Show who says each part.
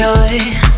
Speaker 1: joy.